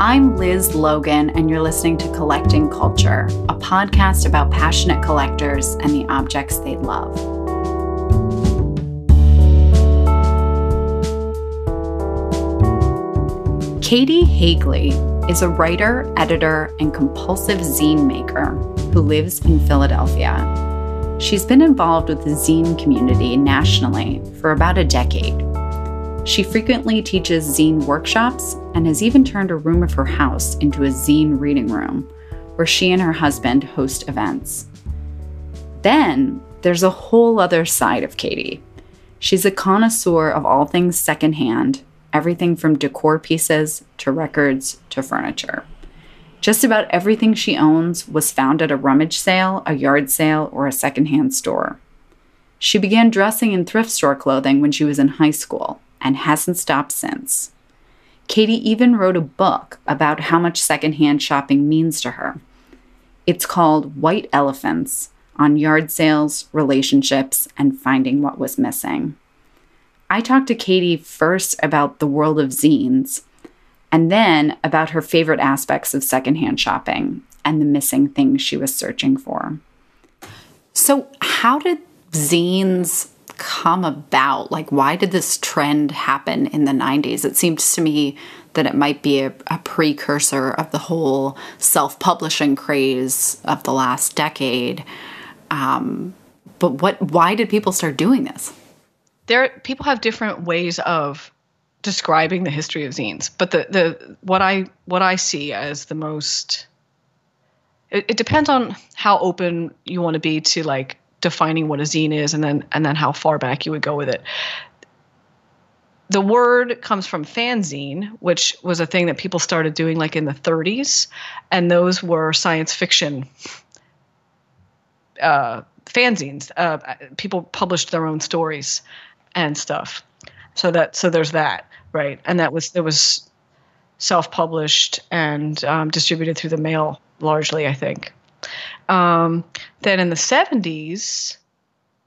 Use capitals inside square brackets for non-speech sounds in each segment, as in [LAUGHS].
I'm Liz Logan, and you're listening to Collecting Culture, a podcast about passionate collectors and the objects they love. Katie Haegele is a writer, editor, and compulsive zine maker who lives in Philadelphia. She's been involved with the zine community nationally for about a decade. She frequently teaches zine workshops and has even turned a room of her house into a zine reading room where she and her husband host events. Then there's a whole other side of Katie. She's a connoisseur of all things secondhand, everything from decor pieces to records to furniture. Just about everything she owns was found at a rummage sale, a yard sale, or a secondhand store. She began dressing in thrift store clothing when she was in high school and hasn't stopped since. Katie even wrote a book about how much secondhand shopping means to her. It's called White Elephants on yard sales, relationships, and finding what was missing. I talked to Katie first about the world of zines and then about her favorite aspects of secondhand shopping and the missing things she was searching for. So, how did zines come about? Like, why did this trend happen in the 90s? It seems to me that it might be a, a precursor of the whole self publishing craze of the last decade. Um, but what? Why did people start doing this? There, people have different ways of describing the history of zines, but the the what I what I see as the most it, it depends on how open you want to be to like defining what a zine is and then and then how far back you would go with it. The word comes from fanzine which was a thing that people started doing like in the 30s and those were science fiction uh, fanzines. Uh, people published their own stories and stuff. So that so there's that right? And that was it was self-published and um, distributed through the mail largely i think um, then in the 70s,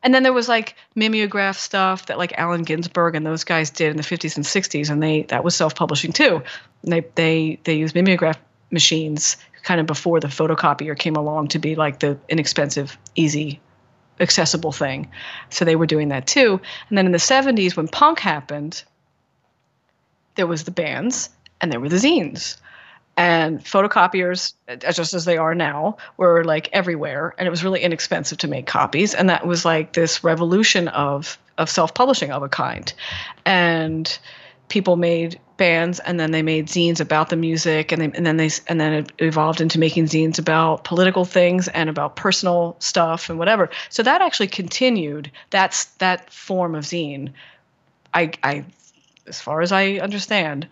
and then there was like mimeograph stuff that like Allen Ginsberg and those guys did in the 50s and 60s, and they that was self-publishing too. And they they they used mimeograph machines kind of before the photocopier came along to be like the inexpensive, easy, accessible thing. So they were doing that too. And then in the 70s, when punk happened, there was the bands and there were the zines and photocopiers uh, just as they are now were like everywhere and it was really inexpensive to make copies and that was like this revolution of of self-publishing of a kind. And people made bands and then they made zines about the music and, they, and then they and then it evolved into making zines about political things and about personal stuff and whatever. So that actually continued that's that form of zine i i as far as i understand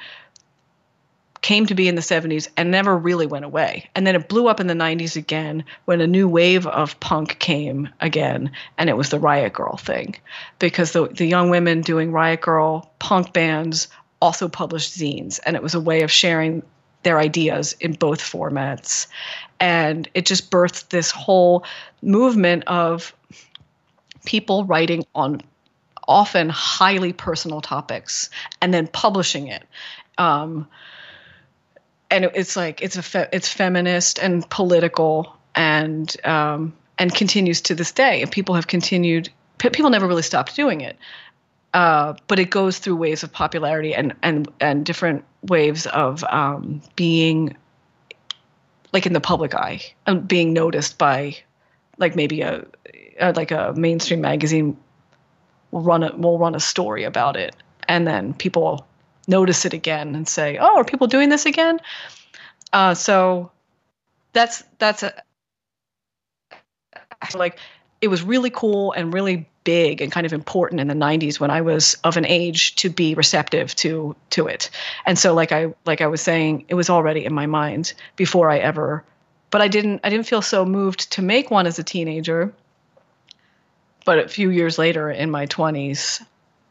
came to be in the 70s and never really went away. And then it blew up in the 90s again when a new wave of punk came again, and it was the Riot Grrrl thing. Because the, the young women doing Riot Grrrl punk bands also published zines, and it was a way of sharing their ideas in both formats. And it just birthed this whole movement of people writing on often highly personal topics and then publishing it. Um, and it's like it's a fe- it's feminist and political and um, and continues to this day. And people have continued p- people never really stopped doing it. Uh, but it goes through waves of popularity and and and different waves of um, being like in the public eye and being noticed by like maybe a, a like a mainstream magazine will run a will run a story about it. And then people notice it again and say, "Oh, are people doing this again?" Uh, so that's that's a, like it was really cool and really big and kind of important in the 90s when I was of an age to be receptive to to it. And so like I like I was saying it was already in my mind before I ever but I didn't I didn't feel so moved to make one as a teenager. But a few years later in my 20s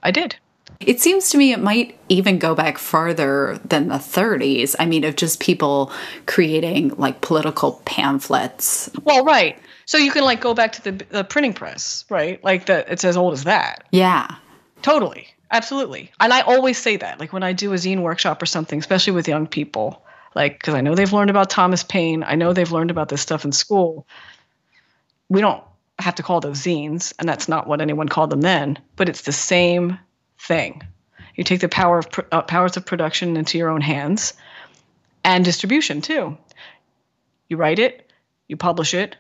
I did. It seems to me it might even go back farther than the 30s. I mean, of just people creating like political pamphlets. Well, right. So you can like go back to the, the printing press, right? Like that, it's as old as that. Yeah. Totally. Absolutely. And I always say that, like when I do a zine workshop or something, especially with young people, Like, because I know they've learned about Thomas Paine. I know they've learned about this stuff in school. We don't have to call those zines, and that's not what anyone called them then, but it's the same thing. You take the power of uh, powers of production into your own hands and distribution too. You write it, you publish it,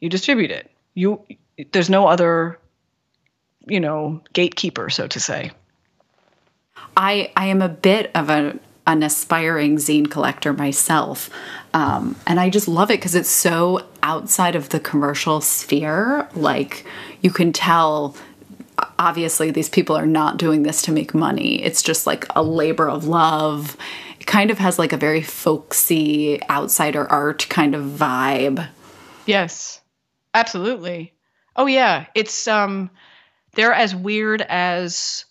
you distribute it. You there's no other you know, gatekeeper so to say. I I am a bit of a an aspiring zine collector myself. Um, and I just love it because it's so outside of the commercial sphere. Like, you can tell, obviously, these people are not doing this to make money. It's just like a labor of love. It kind of has like a very folksy outsider art kind of vibe. Yes, absolutely. Oh, yeah. It's, um, they're as weird as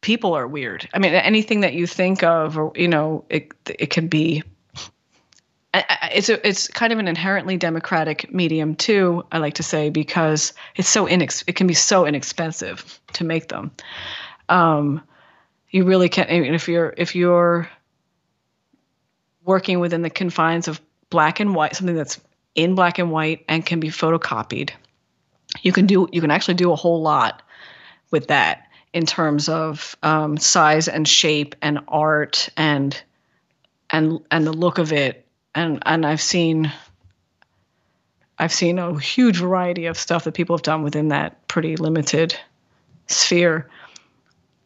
people are weird. I mean, anything that you think of, you know, it it can be. It's a, it's kind of an inherently democratic medium too. I like to say because it's so inex it can be so inexpensive to make them. Um, you really can't. If you're if you're working within the confines of black and white, something that's in black and white and can be photocopied, you can do you can actually do a whole lot with that in terms of um, size and shape and art and and and the look of it and and I've seen I've seen a huge variety of stuff that people have done within that pretty limited sphere.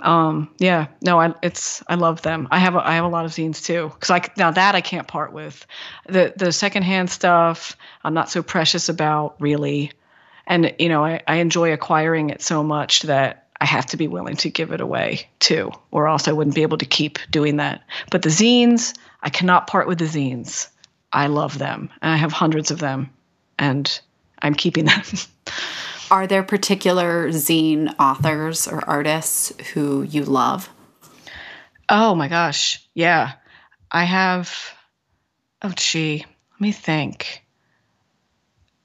Um, yeah, no, I it's I love them. I have a, I have a lot of zines too because I now that I can't part with the the secondhand stuff. I'm not so precious about really, and you know I, I enjoy acquiring it so much that I have to be willing to give it away too, or else I wouldn't be able to keep doing that. But the zines, I cannot part with the zines. I love them, and I have hundreds of them, and I'm keeping them. [LAUGHS] Are there particular zine authors or artists who you love? Oh my gosh, yeah. I have. Oh, gee, let me think.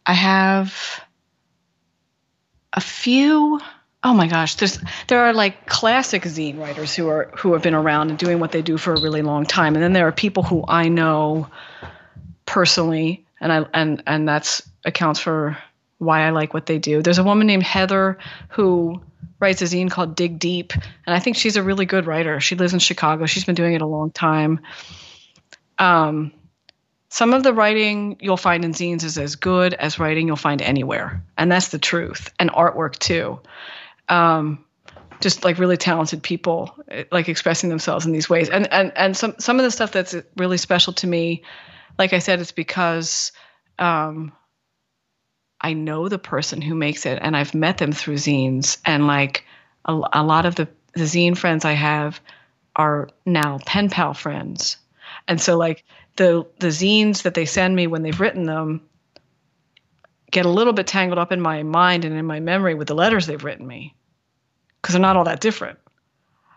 I have a few oh my gosh there's there are like classic zine writers who are who have been around and doing what they do for a really long time and then there are people who i know personally and i and and that's accounts for why i like what they do. There's a woman named heather who writes a zine called dig deep and i think she's a really good writer. She lives in chicago. She's been doing it a long time. Um, some of the writing you'll find in zines is as good as writing you'll find anywhere and that's the truth and artwork too. Um, just like really talented people like expressing themselves in these ways. And and and some some of the stuff that's really special to me like i said it's because um, i know the person who makes it and i've met them through zines. And like a, a lot of the, the zine friends i have are now pen pal friends. And so like the the zines that they send me when they've written them get a little bit tangled up in my mind and in my memory with the letters they've written me. Because they're not all that different.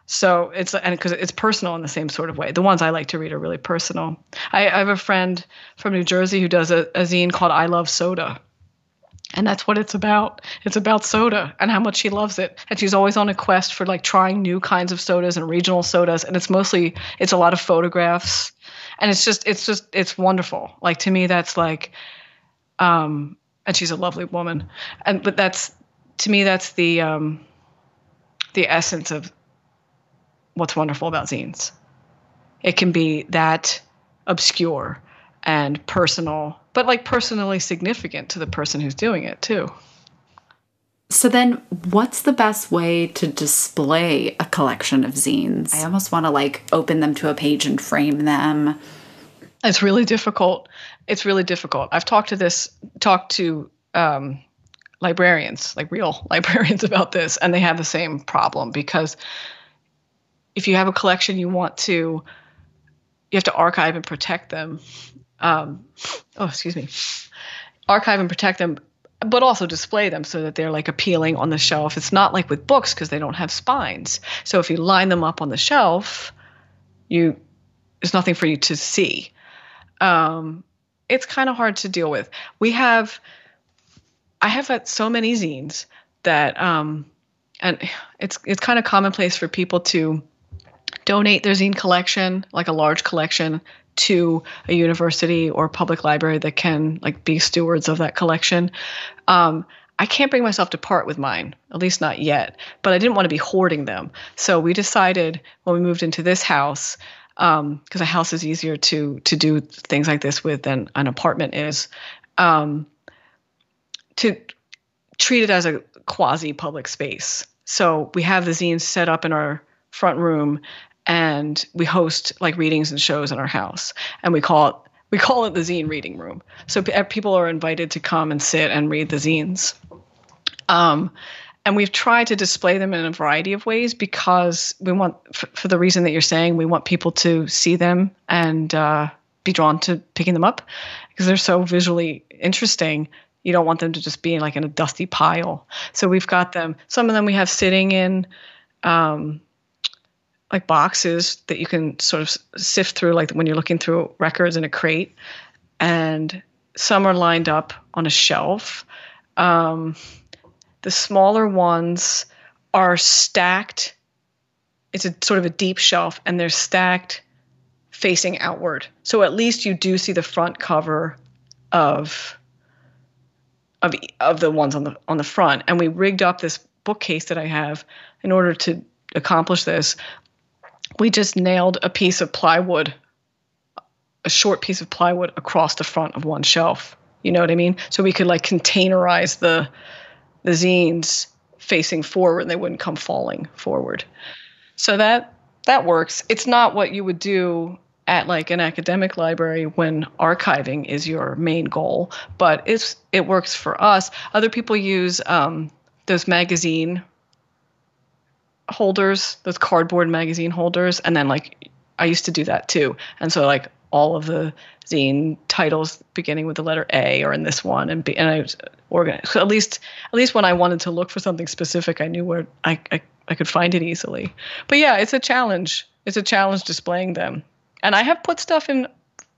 So it's and because it's personal in the same sort of way. The ones I like to read are really personal. I, I have a friend from New Jersey who does a, a zine called "I Love Soda," and that's what it's about. It's about soda and how much she loves it, and she's always on a quest for like trying new kinds of sodas and regional sodas. And it's mostly it's a lot of photographs, and it's just it's just it's wonderful. Like to me, that's like, um, and she's a lovely woman, and but that's to me that's the um the essence of what's wonderful about zines. It can be that obscure and personal, but like personally significant to the person who's doing it too. So then what's the best way to display a collection of zines? I almost want to like open them to a page and frame them. It's really difficult. It's really difficult. I've talked to this talked to um, librarians, like real [LAUGHS] librarians, about this, and they have the same problem because if you have a collection, you want to you have to archive and protect them. Um, oh, excuse me, archive and protect them, but also display them so that they're like appealing on the shelf. It's not like with books because they don't have spines. So if you line them up on the shelf, you there's nothing for you to see. Um, it's kind of hard to deal with. We have I have had so many zines that um, and it's it's kind of commonplace for people to donate their zine collection, like a large collection, to a university or public library that can like be stewards of that collection. Um, I can't bring myself to part with mine, at least not yet. But I didn't want to be hoarding them, so we decided when we moved into this house because um, a house is easier to to do things like this with than an apartment is. Um, to treat it as a quasi public space. So we have the zines set up in our front room and we host like readings and shows in our house and we call it we call it the zine reading room. So p- people are invited to come and sit and read the zines. Um, and we've tried to display them in a variety of ways because we want f- for the reason that you're saying we want people to see them and uh, be drawn to picking them up because they're so visually interesting you don't want them to just be in like in a dusty pile. So we've got them some of them we have sitting in um, like boxes that you can sort of sift through, like when you're looking through records in a crate, and some are lined up on a shelf. Um, the smaller ones are stacked. It's a sort of a deep shelf, and they're stacked facing outward. So at least you do see the front cover of of of the ones on the on the front. And we rigged up this bookcase that I have in order to accomplish this we just nailed a piece of plywood, a short piece of plywood across the front of one shelf. You know what I mean? So we could like containerize the the zines facing forward and they wouldn't come falling forward. So that that works. It's not what you would do at like an academic library when archiving is your main goal, but it's it works for us. Other people use um, those magazine holders, those cardboard magazine holders, and then like I used to do that too. And so like all of the zine titles beginning with the letter A or in this one, and B, and I was organized. So at least at least when I wanted to look for something specific, I knew where I, I I could find it easily. But yeah, it's a challenge. It's a challenge displaying them. And I have put stuff in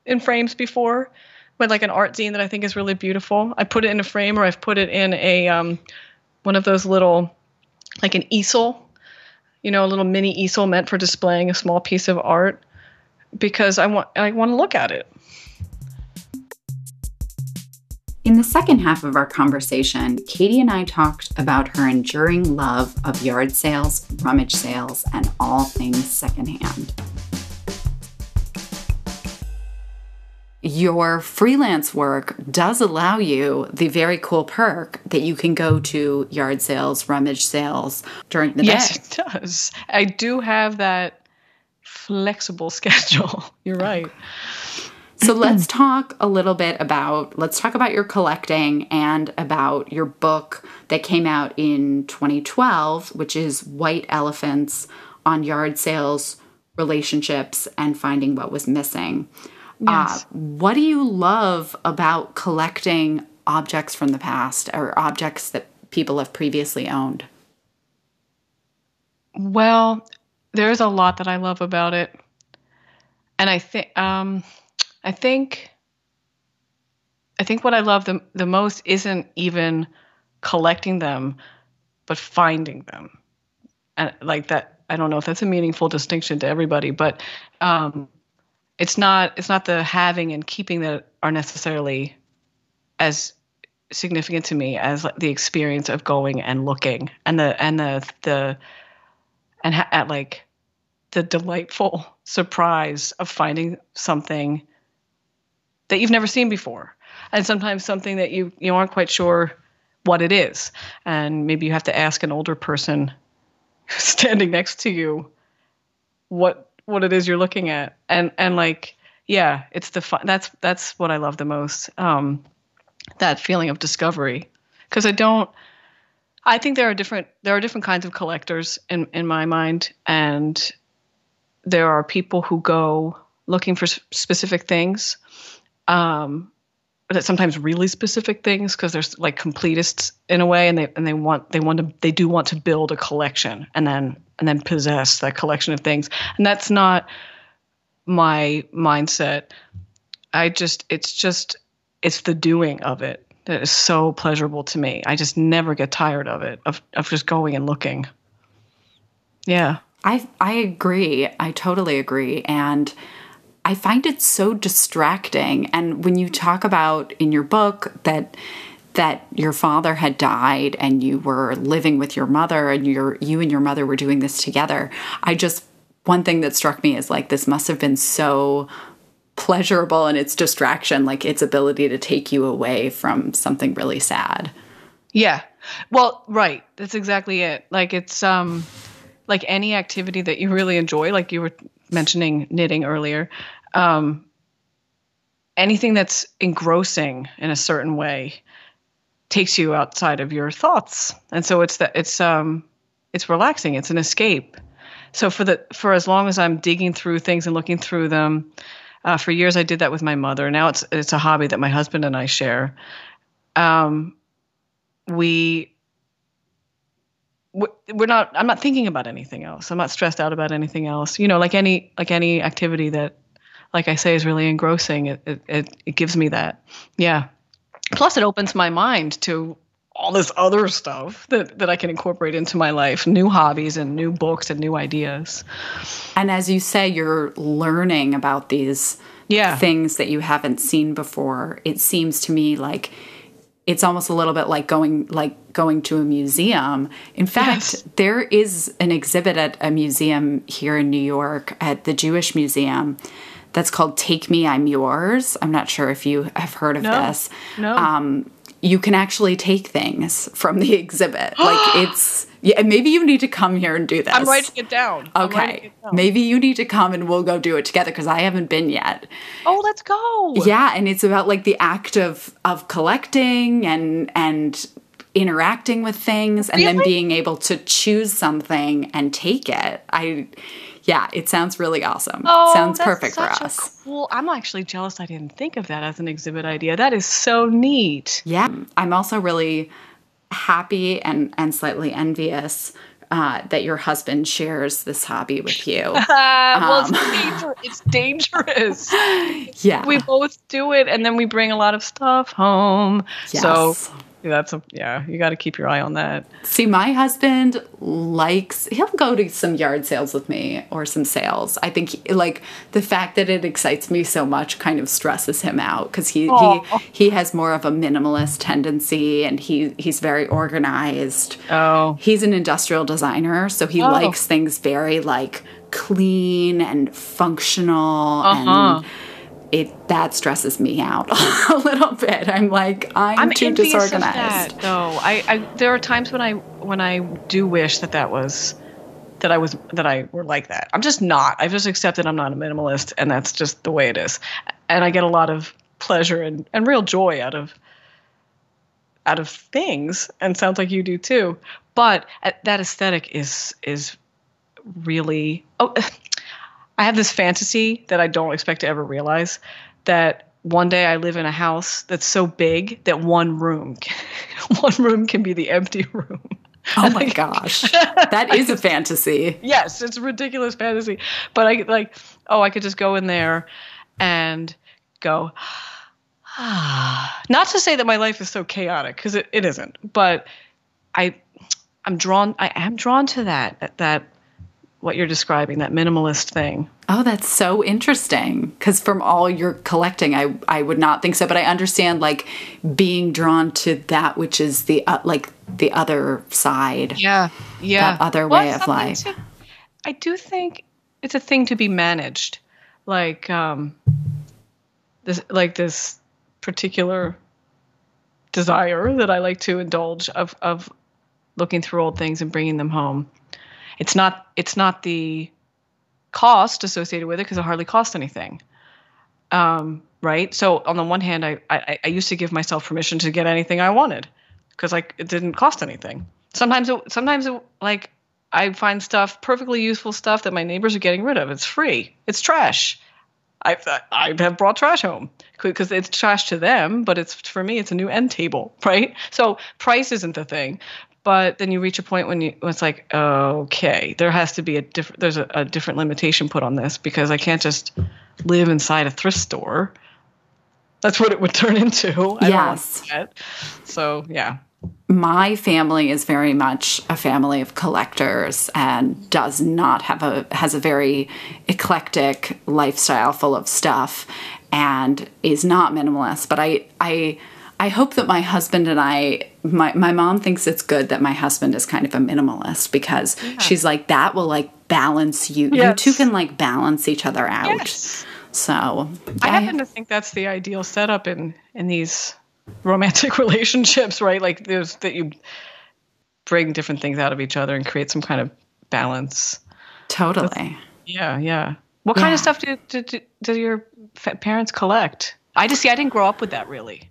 in frames before with like an art zine that I think is really beautiful. I put it in a frame or I've put it in a um, one of those little like an easel you know, a little mini easel meant for displaying a small piece of art because I want I want to look at it. In the second half of our conversation, Katie and I talked about her enduring love of yard sales, rummage sales, and all things secondhand. Your freelance work does allow you the very cool perk that you can go to yard sales, rummage sales during the yes, day. Yes, it does. I do have that flexible [LAUGHS] schedule. You're right. So let's talk a little bit about let's talk about your collecting and about your book that came out in 2012, which is White Elephants on Yard Sales, Relationships, and Finding What Was Missing. Yes. Uh, what do you love about collecting objects from the past or objects that people have previously owned? Well, there's a lot that I love about it, and I think um, I think I think what I love the the most isn't even collecting them, but finding them, and like that. I don't know if that's a meaningful distinction to everybody, but um, it's not it's not the having and keeping that are necessarily as significant to me as the experience of going and looking and the and the the and ha- at like the delightful surprise of finding something that you've never seen before. And sometimes something that you you aren't quite sure what it is. And maybe you have to ask an older person [LAUGHS] standing next to you what what it is you're looking at. And and like yeah it's the fun that's that's what i love the most um that feeling of discovery. Because i don't i think there are different there are different kinds of collectors in in my mind. And there are people who go looking for specific things. Um sometimes really specific things because there's like completists in a way and they and they want they want to they do want to build a collection and then and then possess that collection of things. And that's not my mindset. I just it's just it's the doing of it that is so pleasurable to me. I just never get tired of it of of just going and looking. Yeah. I I agree. I totally agree. And I find it so distracting. And when you talk about in your book that that your father had died and you were living with your mother and your you and your mother were doing this together, I just one thing that struck me is like this must have been so pleasurable in its distraction, like its ability to take you away from something really sad. Yeah. Well, right. That's exactly it. Like it's um like any activity that you really enjoy, like you were mentioning knitting earlier. Um anything that's engrossing in a certain way takes you outside of your thoughts. And so it's that it's um it's relaxing, it's an escape. So for the for as long as I'm digging through things and looking through them, uh, for years I did that with my mother. Now it's it's a hobby that my husband and I share. Um, we we're not i'm not thinking about anything else i'm not stressed out about anything else you know like any like any activity that like i say is really engrossing it it, it, gives me that yeah plus it opens my mind to all this other stuff that, that I can incorporate into my life, new hobbies and new books and new ideas. And as you say, you're learning about these yeah. things that you haven't seen before. It seems to me like it's almost a little bit like going like going to a museum. In fact, yes. there is an exhibit at a museum here in New York at the Jewish Museum that's called Take Me, I'm Yours. I'm not sure if you have heard of no, this. No. Um, you can actually take things from the [LAUGHS] exhibit. [GASPS] like it's yeah, maybe you need to come here and do this. I'm writing it down. Okay. It down. Maybe you need to come and we'll go do it together because I haven't been yet. Oh, let's go. Yeah, and it's about like the act of of collecting and and interacting with things and then being able to choose something and take it. I yeah, it sounds really awesome. Oh, sounds perfect for us. cool. I'm actually jealous I didn't think of that as an exhibit idea. That is so neat. Yeah. I'm also really happy and and slightly envious uh, that your husband shares this hobby with you. [LAUGHS] well, um, it's, [LAUGHS] dangerous. it's dangerous. Yeah. We both do it and then we bring a lot of stuff home. Yes. So that's a yeah you got to keep your eye on that. See my husband likes he'll go to some yard sales with me or some sales. I think he, like the fact that it excites me so much kind of stresses him out because he, he he has more of a minimalist tendency and he he's very organized. Oh. He's an industrial designer so he oh. likes things very like clean and functional uh-huh. and it that stresses me out [LAUGHS] a little bit. I'm like I'm, I'm too disorganized. That, though I, I there are times when I when I do wish that that was that I was that I were like that. I'm just not. I've just accepted I'm not a minimalist, and that's just the way it is. And I get a lot of pleasure and, and real joy out of out of things, and sounds like you do too. But uh, that aesthetic is is really oh [LAUGHS] I have this fantasy that I don't expect to ever realize that one day I live in a house that's so big that one room, [LAUGHS] one room can be the empty [LAUGHS] room. Oh my gosh, [LAUGHS] that is a fantasy. Yes, it's a ridiculous fantasy, but I like, oh, I could just go in there and go. [SIGHS] Not to say that my life is so chaotic because it, it isn't, but I, I'm drawn. I am drawn to that that what you're describing, that minimalist thing. Oh, that's so interesting. Because from all your collecting, I I would not think so, but I understand like being drawn to that which is the uh, like the other side. Yeah, yeah. That other well, way of life. To, I do think it's a thing to be managed, like um, this like this particular desire that I like to indulge of of looking through old things and bringing them home it's not it's not the cost associated with it because it hardly costs anything. Um, right. So on the one hand, I, I, I used to give myself permission to get anything I wanted because like it didn't cost anything. Sometimes it, sometimes it, like I find stuff perfectly useful stuff that my neighbors are getting rid of. It's free. It's trash. I I have brought trash home because it's trash to them, but it's for me it's a new end table, [LAUGHS] right? So price isn't the thing, but then you reach a point when you when it's like okay there has to be a different there's a, a, different limitation put on this because i can't just live inside a thrift store. That's what it would [LAUGHS] turn into. I yes. so yeah. My family is very much a family of collectors and does not have a has a very eclectic lifestyle full of stuff and is not minimalist but i i i hope that my husband and i my, my mom thinks it's good that my husband is kind of a minimalist because yeah. she's like that will like balance you yes. you two can like balance each other out yes. so i happen to think that's the ideal setup in in these romantic [LAUGHS] relationships, right? Like there's that you bring different things out of each other and create some kind of balance. Totally. That's, yeah, yeah. What yeah. kind of stuff do, do, do, do your parents collect? I just see I didn't grow up with that really.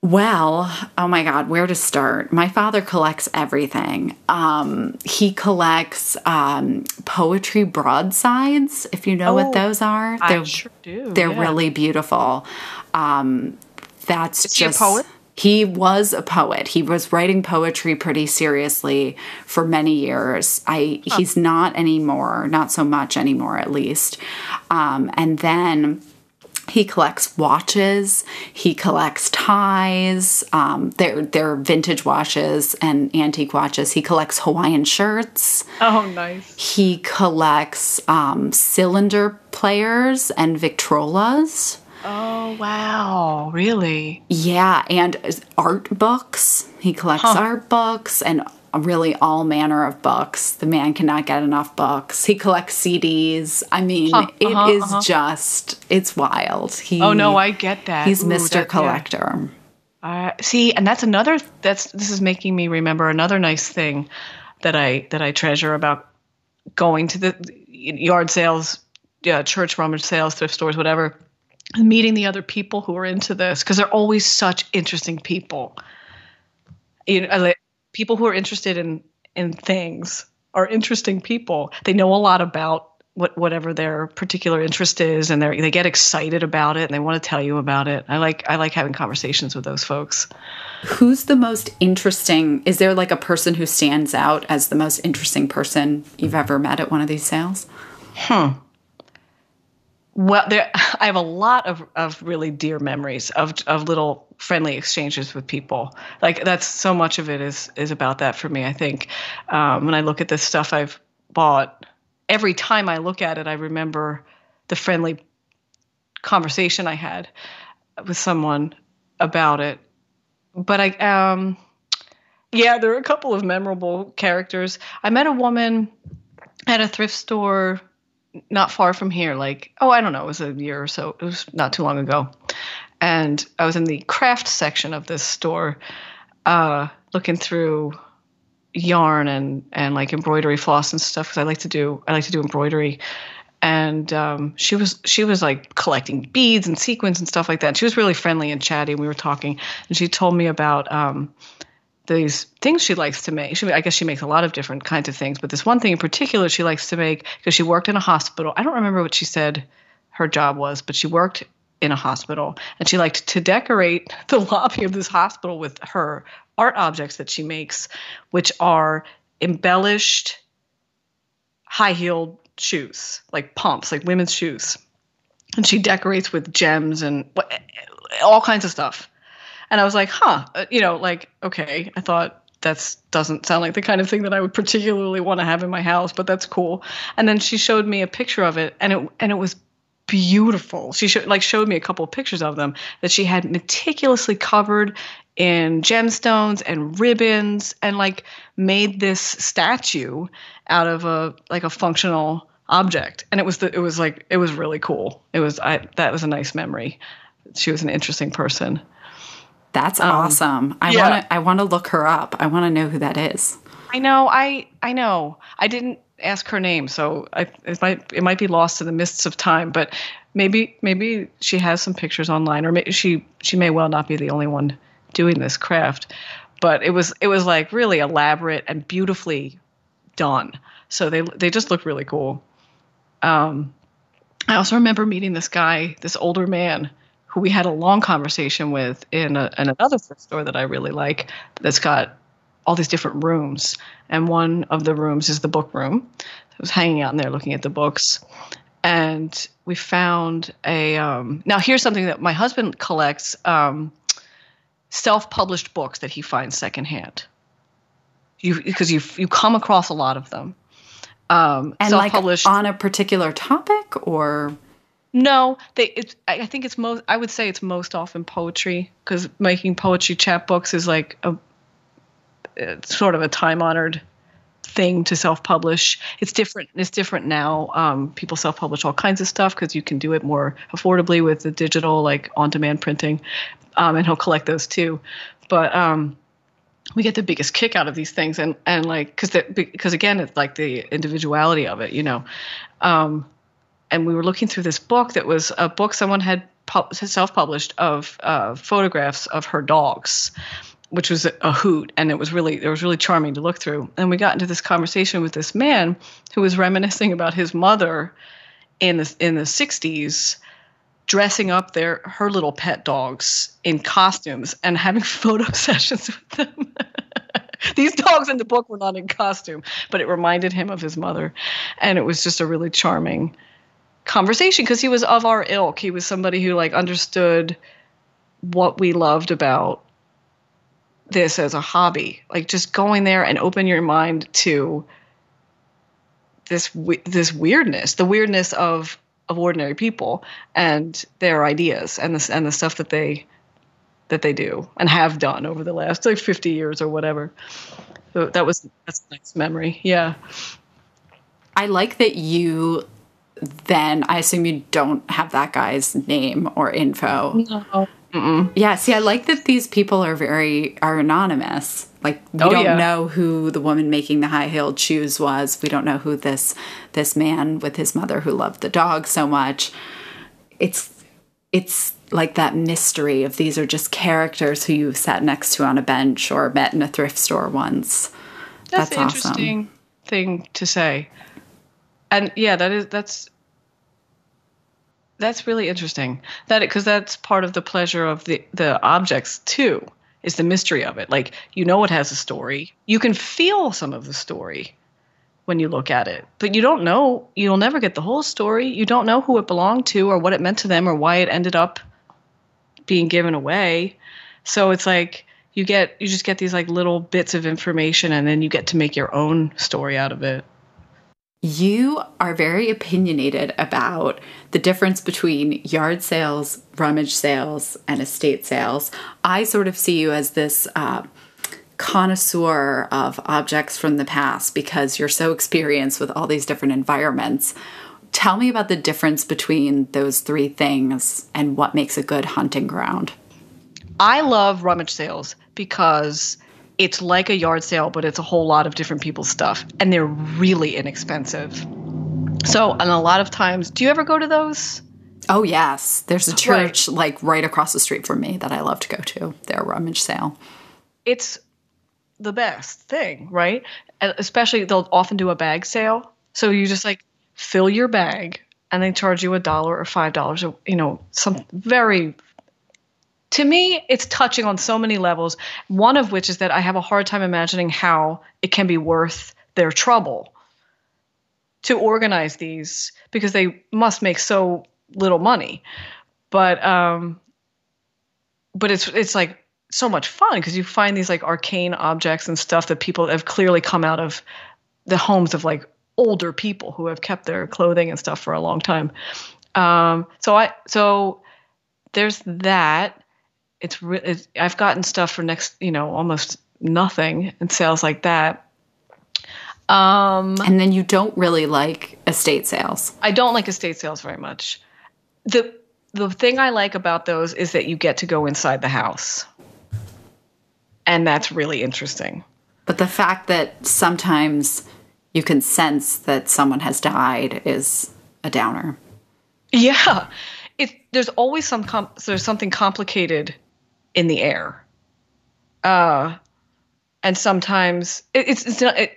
Well, oh my God, where to start? My father collects everything. Um, he collects um, poetry broadsides, if you know oh, what those are. They're, I sure do. They're yeah. really beautiful. Um, that's Is just he a poet? He was a poet. He was writing poetry pretty seriously for many years. I huh. he's not anymore, not so much anymore, at least. Um, and then he collects watches. He collects ties. Um, they're they're vintage watches and antique watches. He collects Hawaiian shirts. Oh, nice. He collects um, cylinder players and Victrolas. Oh, wow. Really? Yeah. And art books. He collects huh. art books and really all manner of books. The man cannot get enough books. He collects CDs. I mean, huh. it uh-huh, is uh-huh. just, it's wild. He, oh, no, I get that. He's Ooh, Mr. That, Collector. Yeah. Uh, see, and that's another, that's, this is making me remember another nice thing that I, that I treasure about going to the yard sales, yeah, church rummage sales, thrift stores, whatever meeting the other people who are into this because they're always such interesting people. You know, people who are interested in in things are interesting people. They know a lot about what whatever their particular interest is, and they they get excited about it and they want to tell you about it. I like I like having conversations with those folks. Who's the most interesting? Is there like a person who stands out as the most interesting person you've ever met at one of these sales? Hmm. Well, there, [LAUGHS] I have a lot of, of really dear memories of, of little friendly exchanges with people. Like that's so much of it is is about that for me. I think um, when I look at this stuff I've bought, every time I look at it, I remember the friendly conversation I had with someone about it. But I, um, yeah, there are a couple of memorable characters. I met a woman at a thrift store not far from here, like, oh, I don't know, it was a year or so. It was not too long ago. And I was in the craft section of this store uh, looking through yarn and, and like embroidery floss and stuff because I like to do I like to do embroidery. And um, she was she was like collecting beads and sequins and stuff like that. She was really friendly and chatty. And we were talking, and she told me about um, these things she likes to make. She, I guess she makes a lot of different kinds of things, but this one thing in particular she likes to make because she worked in a hospital. I don't remember what she said her job was, but she worked in a hospital and she liked to decorate [LAUGHS] the lobby of this hospital with her art objects that she makes, which are embellished high heeled shoes, like pumps, like women's shoes. And she decorates with gems and all kinds of stuff. And I was like, huh, uh, you know, like, okay, I thought that doesn't sound like the kind of thing that I would particularly want to have in my house, but that's cool. And then she showed me a picture of it, and it and it was beautiful. She showed, like showed me a couple of pictures of them that she had meticulously covered in gemstones and ribbons, and like made this statue out of a like a functional object. And it was the it was like it was really cool. It was I that was a nice memory. She was an interesting person. That's um, awesome. I yeah. want to I want to look her up. I want to know who that is. I know. I I know. I didn't ask her name, so I, it might it might be lost in the mists of time. But maybe maybe she has some pictures online, or maybe she she may well not be the only one doing this craft. But it was it was like really elaborate and beautifully done. So they they just look really cool. Um, I also remember meeting this guy, this older man who we had a long conversation with in, a, in another thrift store that I really like that's got all these different rooms. And one of the rooms is the book room. I was hanging out in there looking at the books. And we found a. Um, now, here's something that my husband collects. Um, self-published books that he finds secondhand. You because you you come across a lot of them. Um, and self-published like on a particular topic or no, they. It's, I think it's most. I would say it's most often poetry because making poetry chapbooks is like a sort of a time honored thing to self-publish. It's different. It's different now. Um, people self-publish all kinds of stuff because you can do it more affordably with the digital, like on-demand printing, um, and he'll collect those too. But um, we get the biggest kick out of these things, and and like because because again, it's like the individuality of it, you know. Um, and we were looking through this book that was a book someone had self-published of uh, photographs of her dogs which was a hoot and it was really it was really charming to look through. And we got into this conversation with this man who was reminiscing about his mother in the in the 60s dressing up their her little pet dogs in costumes and having [LAUGHS] photo [LAUGHS] sessions with them. [LAUGHS] These dogs in the book were not in costume but it reminded him of his mother. And it was just a really charming conversation because he was of our ilk. He was somebody who like understood what we loved about this as a hobby. Like just going there and open your mind to this this weirdness the weirdness of of ordinary people and their ideas and the and the stuff that they that they do and have done over the last like 50 years or whatever. So that was that's a nice memory. Yeah. I like that you then i assume you don't have that guy's name or info no Mm-mm. Yeah, see, I like that these people are very are anonymous. Like we oh, don't yeah. know who the woman making the high heeled shoes was. We don't know who this this man with his mother who loved the dog so much. It's it's like that mystery of these are just characters who you've sat next to on a bench or met in a thrift store once. That's, that's an awesome. interesting thing to say. And yeah, that is that's that's really interesting. That because that's part of the pleasure of the the objects too is the mystery of it. Like you know it has a story. You can feel some of the story when you look at it, but you don't know. You'll never get the whole story. You don't know who it belonged to or what it meant to them or why it ended up being given away. So it's like you get you just get these like little bits of information and then you get to make your own story out of it. You are very opinionated about the difference between yard sales, rummage sales, and estate sales. I sort of see you as this uh, connoisseur of objects from the past because you're so experienced with all these different environments. Tell me about the difference between those three things and what makes a good hunting ground. I love rummage sales because it's like a yard sale, but it's a whole lot of different people's stuff, and they're really inexpensive. So, and a lot of times, do you ever go to those? Oh yes, there's a church right. like right across the street from me that I love to go to. Their rummage sale. It's the best thing, right? especially they'll often do a bag sale, so you just like fill your bag and they charge you a dollar or five dollars, you know, some very to me, it's touching on so many levels. One of which is that I have a hard time imagining how it can be worth their trouble to organize these because they must make so little money. But um, but it's it's like so much fun because you find these like arcane objects and stuff that people have clearly come out of the homes of like older people who have kept their clothing and stuff for a long time. Um, so I so there's that it's really I've gotten stuff for next, you know, almost nothing in sales like that. Um, and then you don't really like estate sales. I don't like estate sales very much. the The thing I like about those is that you get to go inside the house, and that's really interesting. But the fact that sometimes you can sense that someone has died is a downer. Yeah, it, there's always some com- there's something complicated in the air. Uh, and sometimes it, it's, it's not, it,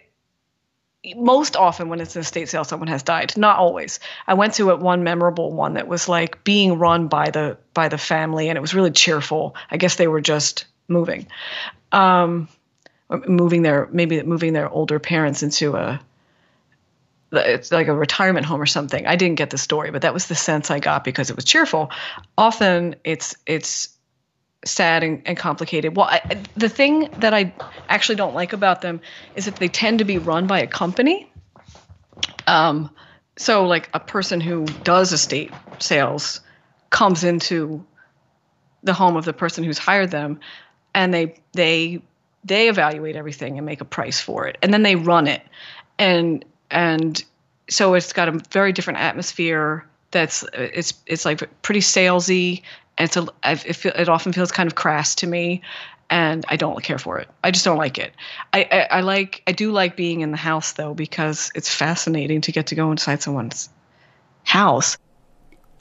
most often when it's an estate sale, someone has died. Not always. I went to one memorable one that was like being run by the by the family, and it was really cheerful. I guess they were just moving, um, moving their maybe moving their older parents into a it's like a retirement home or something. I didn't get the story, but that was the sense I got because it was cheerful. Often it's it's sad and, and complicated. Well, I, the thing that I actually don't like about them is that they tend to be run by a company. Um, so like a person who does estate sales comes into the home of the person who's hired them, and they they they evaluate everything and make a price for it, and then they run it, and and so it's got a very different atmosphere. That's it's it's like pretty salesy and it's a it, feel, it often feels kind of crass to me and I don't care for it. I just don't like it. I, I, I, like I do like being in the house though because it's fascinating to get to go inside someone's house.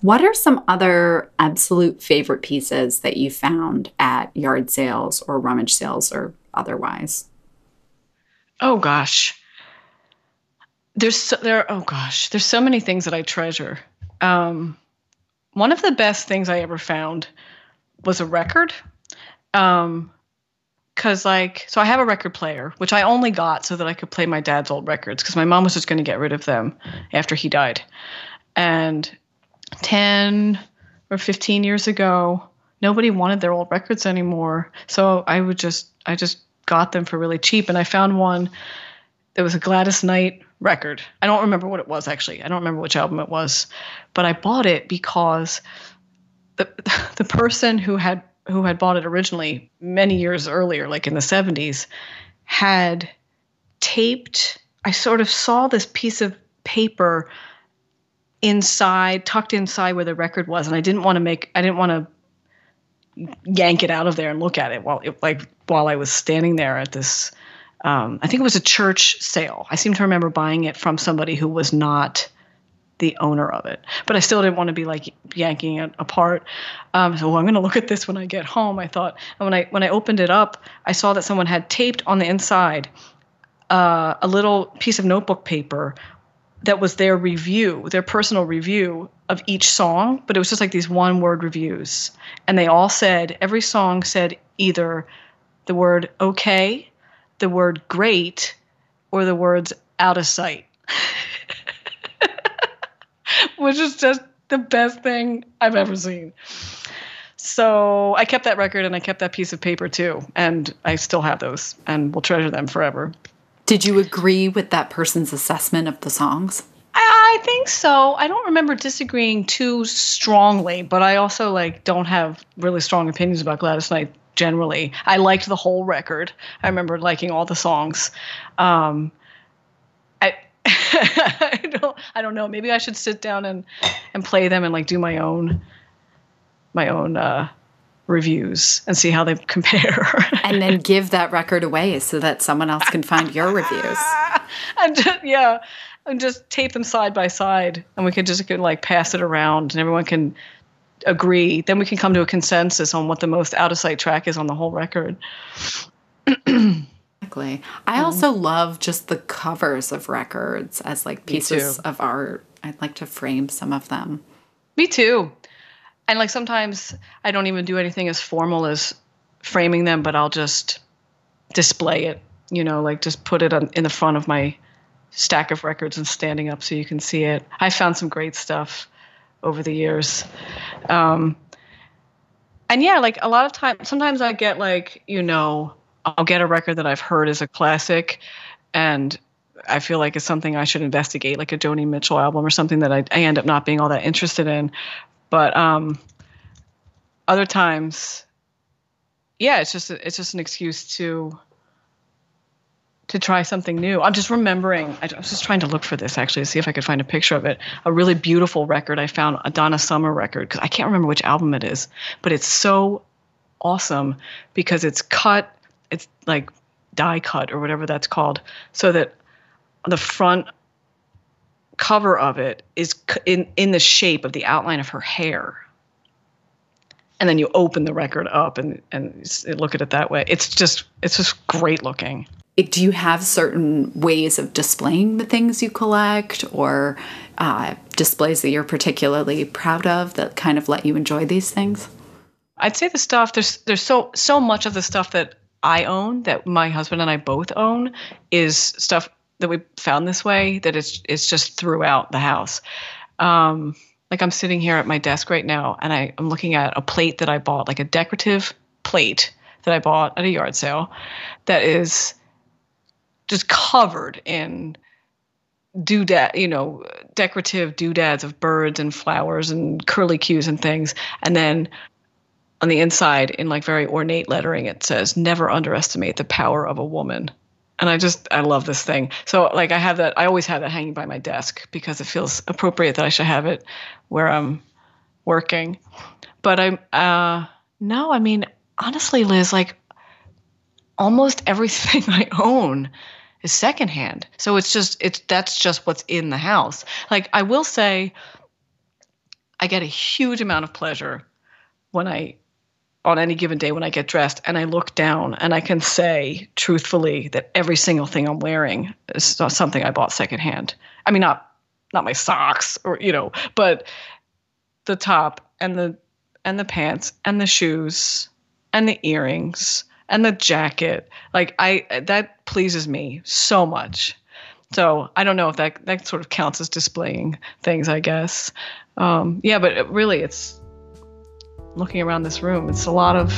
What are some other absolute favorite pieces that you found at yard sales or rummage sales or otherwise? Oh gosh. There's so, there oh gosh, there's so many things that I treasure. Um, one of the best things I ever found was a record. Um, cause like, so I have a record player, which I only got so that I could play my dad's old records because my mom was just going to get rid of them after he died. And 10 or 15 years ago, nobody wanted their old records anymore. So I would just, I just got them for really cheap. And I found one that was a Gladys Knight record. I don't remember what it was actually. I don't remember which album it was, but I bought it because the [LAUGHS] the person who had who had bought it originally many years earlier, like in the 70s, had taped I sort of saw this piece of paper inside tucked inside where the record was and I didn't want to make I didn't want to yank it out of there and look at it while it, like while I was standing there at this um, I think it was a church sale. I seem to remember buying it from somebody who was not the owner of it. But I still didn't want to be like yanking it apart. Um, so well, I'm going to look at this when I get home. I thought, and when I when I opened it up, I saw that someone had taped on the inside uh, a little piece of notebook paper that was their review, their personal review of each song. But it was just like these one word reviews, and they all said every song said either the word okay the word great or the words out of sight. [LAUGHS] Which is just the best thing I've ever seen. So I kept that record and I kept that piece of paper too. And I still have those and will treasure them forever. Did you agree with that person's assessment of the songs? I think so. I don't remember disagreeing too strongly, but I also like don't have really strong opinions about Gladys Knight generally. I liked the whole record. I remember liking all the songs. Um, I [LAUGHS] I don't I don't know. Maybe I should sit down and and play them and like do my own my own uh, reviews and see how they compare. [LAUGHS] and then give that record away so that someone else can find your reviews. [LAUGHS] and just, yeah, and just tape them side by side, and we can just like pass it around, and everyone can agree, then we can come to a consensus on what the most out of sight track is on the whole record. exactly. I also love just the covers of records as like pieces of art. I'd like to frame some of them. Me too. And like sometimes I don't even do anything as formal as framing them, but I'll just display it, you know, like just put it on, in the front of my stack of records and standing up so you can see it. I found some great stuff over the years. Um, and yeah, like a lot of times, sometimes I get like, you know, I'll get a record that I've heard is a classic and I feel like it's something I should investigate, like a Joni Mitchell album or something that I, I end up not being all that interested in. But um, other times, yeah, it's just it's just an excuse to to try something new. I'm just remembering, I was just trying to look for this actually to see if I could find a picture of it. A really beautiful record I found, a Donna Summer record, because I can't remember which album it is, but it's so awesome because it's cut, it's like die cut or whatever that's called, so that the front cover of it is in, in the shape of the outline of her hair and then you open the record up and and look at it that way. It's just it's just great looking do you have certain ways of displaying the things you collect or uh, displays that you're particularly proud of that kind of let you enjoy these things? I'd say the stuff there's there's so so much of the stuff that I own that my husband and I both own is stuff that we found this way that it's it's just throughout the house. Um, like I'm sitting here at my desk right now and I, I'm looking at a plate that I bought, like a decorative plate that I bought at a yard sale that is just covered in doodad, you know, decorative doodads of birds and flowers and curly cues and things. And then on the inside, in like very ornate lettering, it says, "Never underestimate the power of a woman." And I just I love this thing. So like I have that I always have that hanging by my desk because it feels appropriate that I should have it where I'm working. But I'm uh no, I mean honestly, Liz, like almost everything [LAUGHS] I own is secondhand. So it's just it's that's just what's in the house. Like I will say I get a huge amount of pleasure when I on any given day when I get dressed and I look down and I can say truthfully that every single thing I'm wearing is something I bought secondhand. I mean not not my socks or you know, but the top and the and the pants and the shoes and the earrings and the jacket. Like I that pleases me so much. So I don't know if that that sort of counts as displaying things. I guess. Um, yeah, but really, it's looking around this room. It's a lot of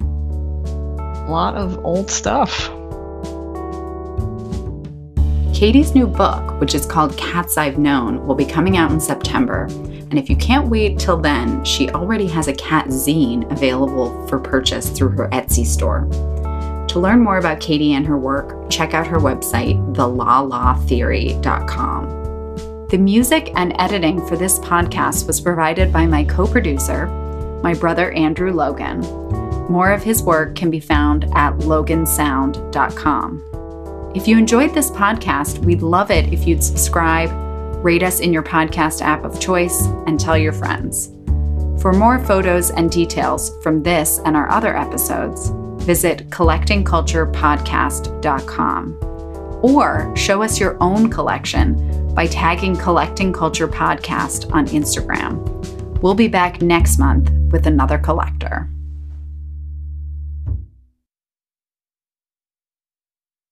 a lot of old stuff. Katie's new book, which is called Cats I've Known, will be coming out in September. And if you can't wait till then, she already has a cat zine available for purchase through her Etsy store. To learn more about Katie and her work, check out her website, thelalatheory.com. The music and editing for this podcast was provided by my co producer, my brother Andrew Logan. More of his work can be found at logansound.com. If you enjoyed this podcast, we'd love it if you'd subscribe, rate us in your podcast app of choice, and tell your friends. For more photos and details from this and our other episodes, visit collectingculturepodcast.com or show us your own collection by tagging Collecting Culture Podcast on Instagram. We'll be back next month with another collector.